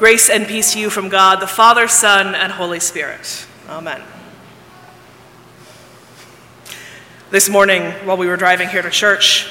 Grace and peace to you from God, the Father, Son, and Holy Spirit. Amen. This morning, while we were driving here to church,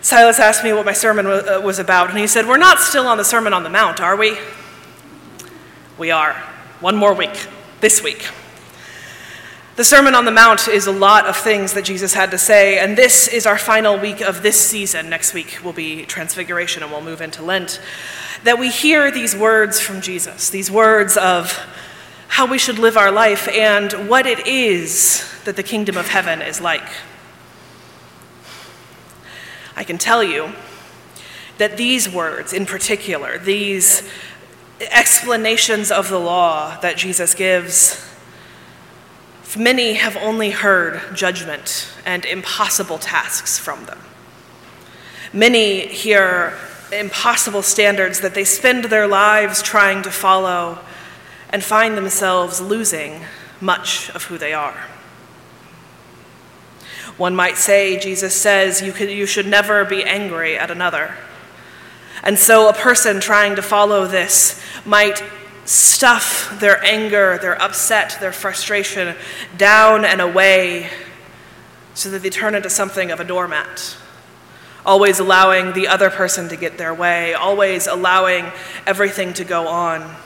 Silas asked me what my sermon uh, was about, and he said, We're not still on the Sermon on the Mount, are we? We are. One more week, this week. The Sermon on the Mount is a lot of things that Jesus had to say, and this is our final week of this season. Next week will be Transfiguration, and we'll move into Lent that we hear these words from Jesus, these words of how we should live our life and what it is that the kingdom of heaven is like. I can tell you that these words in particular, these explanations of the law that Jesus gives, many have only heard judgment and impossible tasks from them. Many hear impossible standards that they spend their lives trying to follow and find themselves losing much of who they are. One might say, Jesus says, you, could, you should never be angry at another. And so a person trying to follow this might stuff their anger, their upset, their frustration down and away so that they turn into something of a doormat always allowing the other person to get their way, always allowing everything to go on.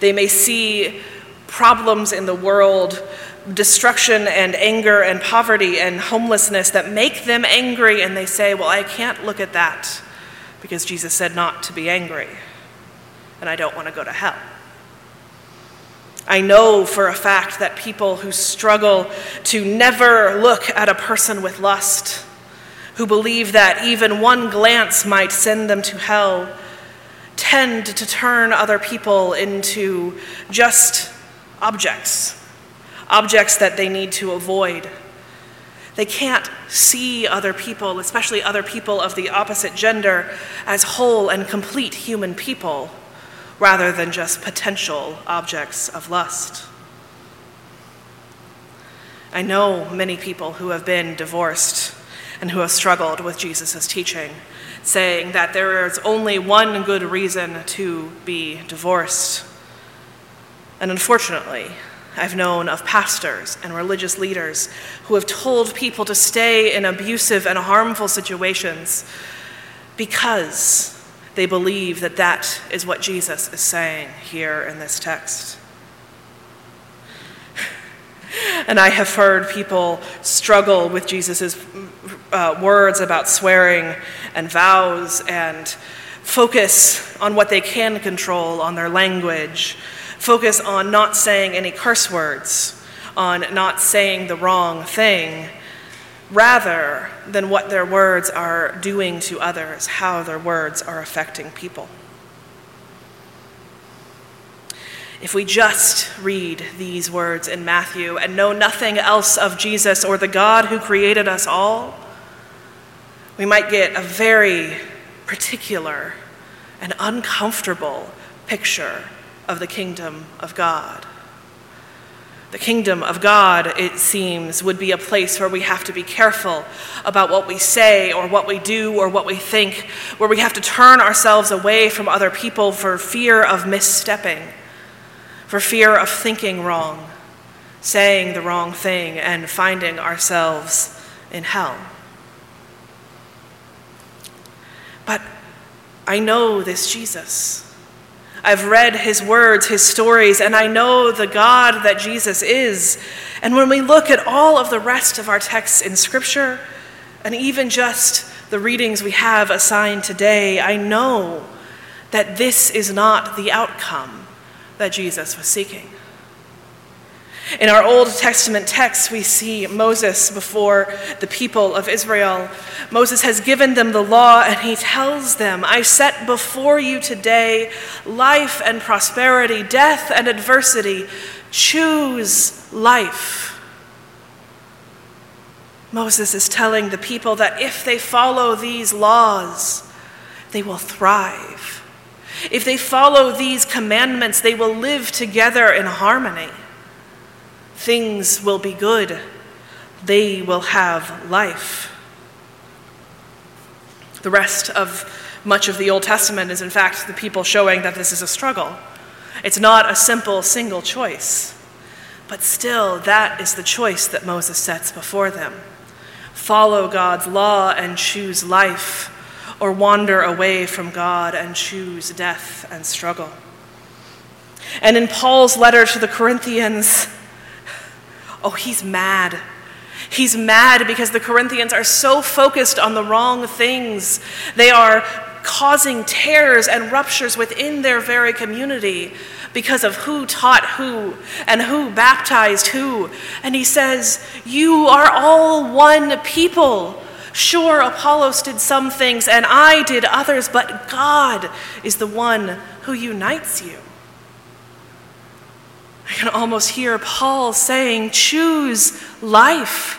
They may see problems in the world, destruction and anger and poverty and homelessness that make them angry, and they say, Well, I can't look at that because Jesus said not to be angry, and I don't want to go to hell. I know for a fact that people who struggle to never look at a person with lust, who believe that even one glance might send them to hell tend to turn other people into just objects, objects that they need to avoid. They can't see other people, especially other people of the opposite gender, as whole and complete human people rather than just potential objects of lust. I know many people who have been divorced and who have struggled with Jesus' teaching, saying that there is only one good reason to be divorced. And unfortunately, I've known of pastors and religious leaders who have told people to stay in abusive and harmful situations because they believe that that is what Jesus is saying here in this text. And I have heard people struggle with Jesus' uh, words about swearing and vows and focus on what they can control, on their language, focus on not saying any curse words, on not saying the wrong thing, rather than what their words are doing to others, how their words are affecting people. If we just read these words in Matthew and know nothing else of Jesus or the God who created us all, we might get a very particular and uncomfortable picture of the kingdom of God. The kingdom of God, it seems, would be a place where we have to be careful about what we say or what we do or what we think, where we have to turn ourselves away from other people for fear of misstepping for fear of thinking wrong, saying the wrong thing, and finding ourselves in hell. But I know this Jesus. I've read his words, his stories, and I know the God that Jesus is. And when we look at all of the rest of our texts in Scripture, and even just the readings we have assigned today, I know that this is not the outcome that Jesus was seeking. In our Old Testament text, we see Moses before the people of Israel. Moses has given them the law, and he tells them, I set before you today life and prosperity, death and adversity. Choose life. Moses is telling the people that if they follow these laws, they will thrive. If they follow these commandments, they will live together in harmony. Things will be good. They will have life. The rest of Much of the Old Testament is, in fact, the people showing that this is a struggle. It's not a simple single choice. But still, that is the choice that Moses sets before them follow God's law and choose life, or wander away from God and choose death and struggle. And in Paul's letter to the Corinthians, oh, he's mad. He's mad because the Corinthians are so focused on the wrong things. They are causing tears and ruptures within their very community because of who taught who and who baptized who. And he says, You are all one people. Sure, Apollos did some things and I did others, but God is the one who unites you. I can almost hear Paul saying, Choose life.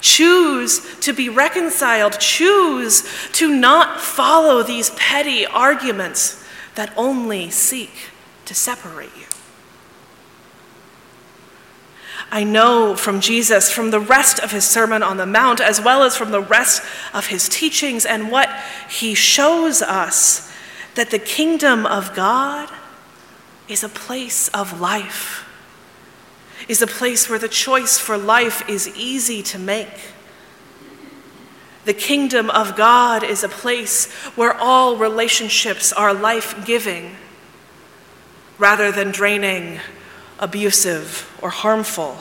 Choose to be reconciled. Choose to not follow these petty arguments that only seek to separate you. I know from Jesus, from the rest of his Sermon on the Mount, as well as from the rest of his teachings and what he shows us, that the kingdom of God is a place of life is a place where the choice for life is easy to make. The kingdom of God is a place where all relationships are life giving rather than draining, abusive, or harmful.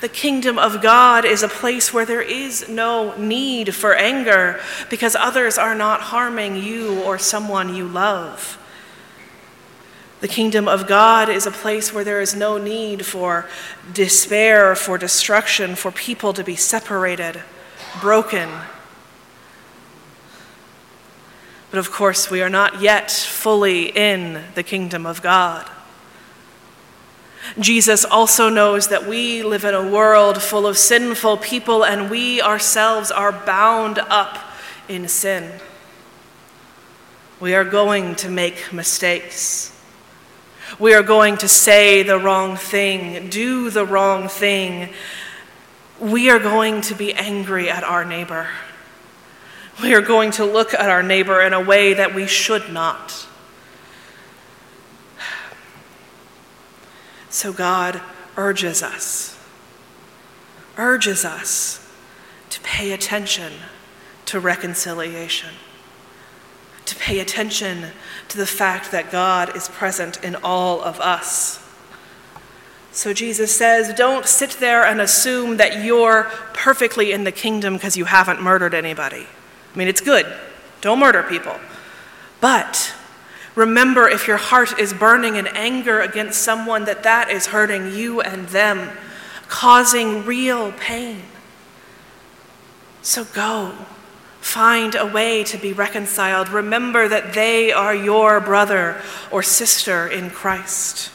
The kingdom of God is a place where there is no need for anger because others are not harming you or someone you love. The kingdom of God is a place where there is no need for despair, for destruction, for people to be separated, broken. But of course, we are not yet fully in the kingdom of God. Jesus also knows that we live in a world full of sinful people and we ourselves are bound up in sin. We are going to make mistakes. We are going to say the wrong thing, do the wrong thing. We are going to be angry at our neighbor. We are going to look at our neighbor in a way that we should not. So God urges us, urges us to pay attention to reconciliation to pay attention to the fact that God is present in all of us. So Jesus says, don't sit there and assume that you're perfectly in the kingdom because you haven't murdered anybody. I mean, it's good. Don't murder people. But remember if your heart is burning in anger against someone that that is hurting you and them, causing real pain. So go Find a way to be reconciled. Remember that they are your brother or sister in Christ.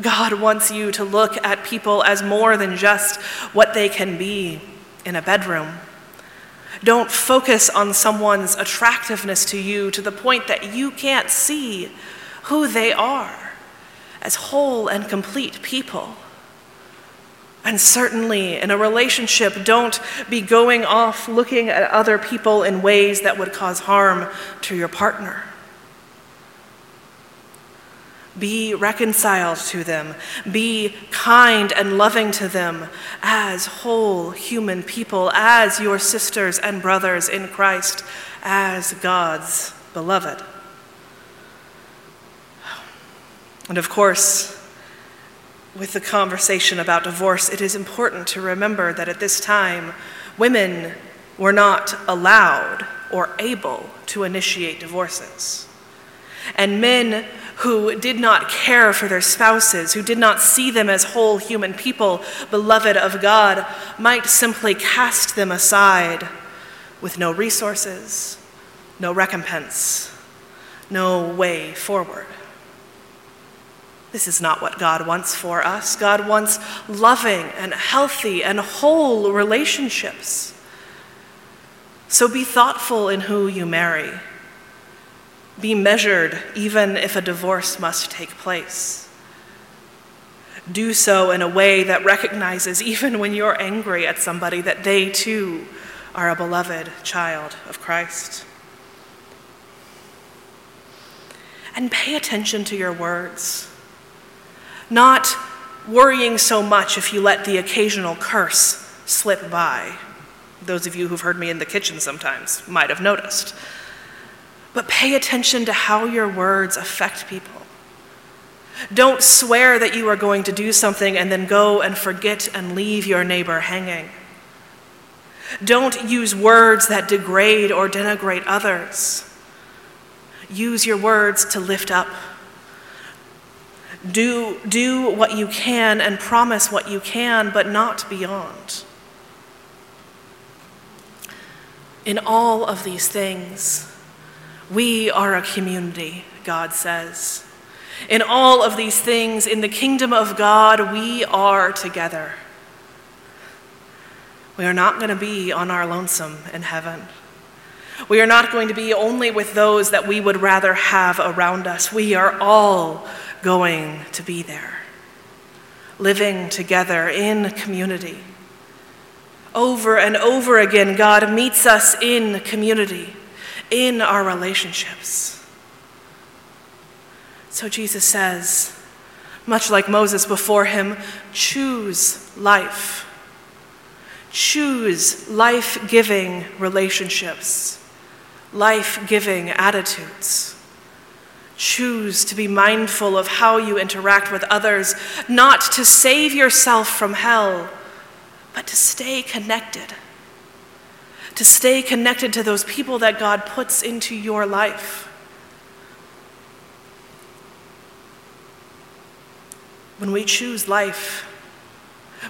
God wants you to look at people as more than just what they can be in a bedroom. Don't focus on someone's attractiveness to you to the point that you can't see who they are as whole and complete people. And certainly, in a relationship, don't be going off looking at other people in ways that would cause harm to your partner. Be reconciled to them. Be kind and loving to them as whole human people, as your sisters and brothers in Christ, as God's beloved. And of course, with the conversation about divorce, it is important to remember that at this time, women were not allowed or able to initiate divorces. And men who did not care for their spouses, who did not see them as whole human people, beloved of God, might simply cast them aside with no resources, no recompense, no way forward. This is not what God wants for us. God wants loving and healthy and whole relationships. So be thoughtful in who you marry. Be measured even if a divorce must take place. Do so in a way that recognizes, even when you're angry at somebody, that they too are a beloved child of Christ. And pay attention to your words, not worrying so much if you let the occasional curse slip by. Those of you who've heard me in the kitchen sometimes might have noticed. But pay attention to how your words affect people. Don't swear that you are going to do something and then go and forget and leave your neighbor hanging. Don't use words that degrade or denigrate others. Use your words to lift up. Do, do what you can and promise what you can, but not beyond. In all of these things, we are a community, God says. In all of these things, in the kingdom of God, we are together. We are not going to be on our lonesome in heaven. We are not going to be only with those that we would rather have around us. We are all going to be there, living together in community. Over and over again, God meets us in community, in our relationships. So Jesus says, much like Moses before him, choose life. Choose life giving relationships, life giving attitudes. Choose to be mindful of how you interact with others, not to save yourself from hell but to stay connected. To stay connected to those people that God puts into your life. When we choose life,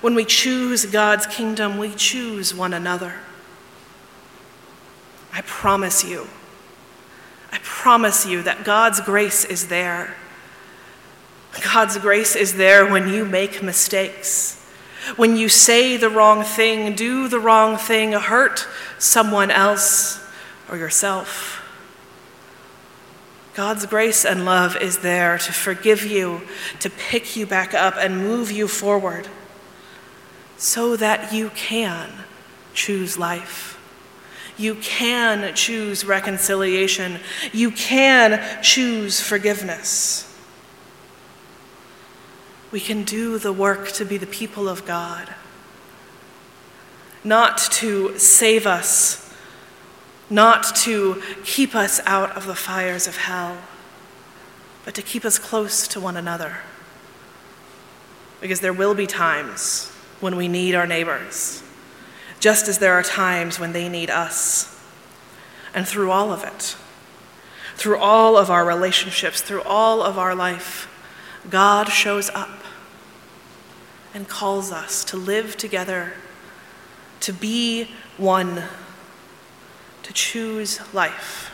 when we choose God's kingdom, we choose one another. I promise you, I promise you that God's grace is there. God's grace is there when you make mistakes. When you say the wrong thing, do the wrong thing, hurt someone else or yourself. God's grace and love is there to forgive you, to pick you back up and move you forward so that you can choose life. You can choose reconciliation. You can choose forgiveness we can do the work to be the people of God. Not to save us, not to keep us out of the fires of hell, but to keep us close to one another. Because there will be times when we need our neighbors, just as there are times when they need us. And through all of it, through all of our relationships, through all of our life, God shows up and calls us to live together, to be one, to choose life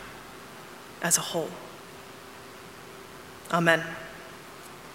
as a whole. Amen.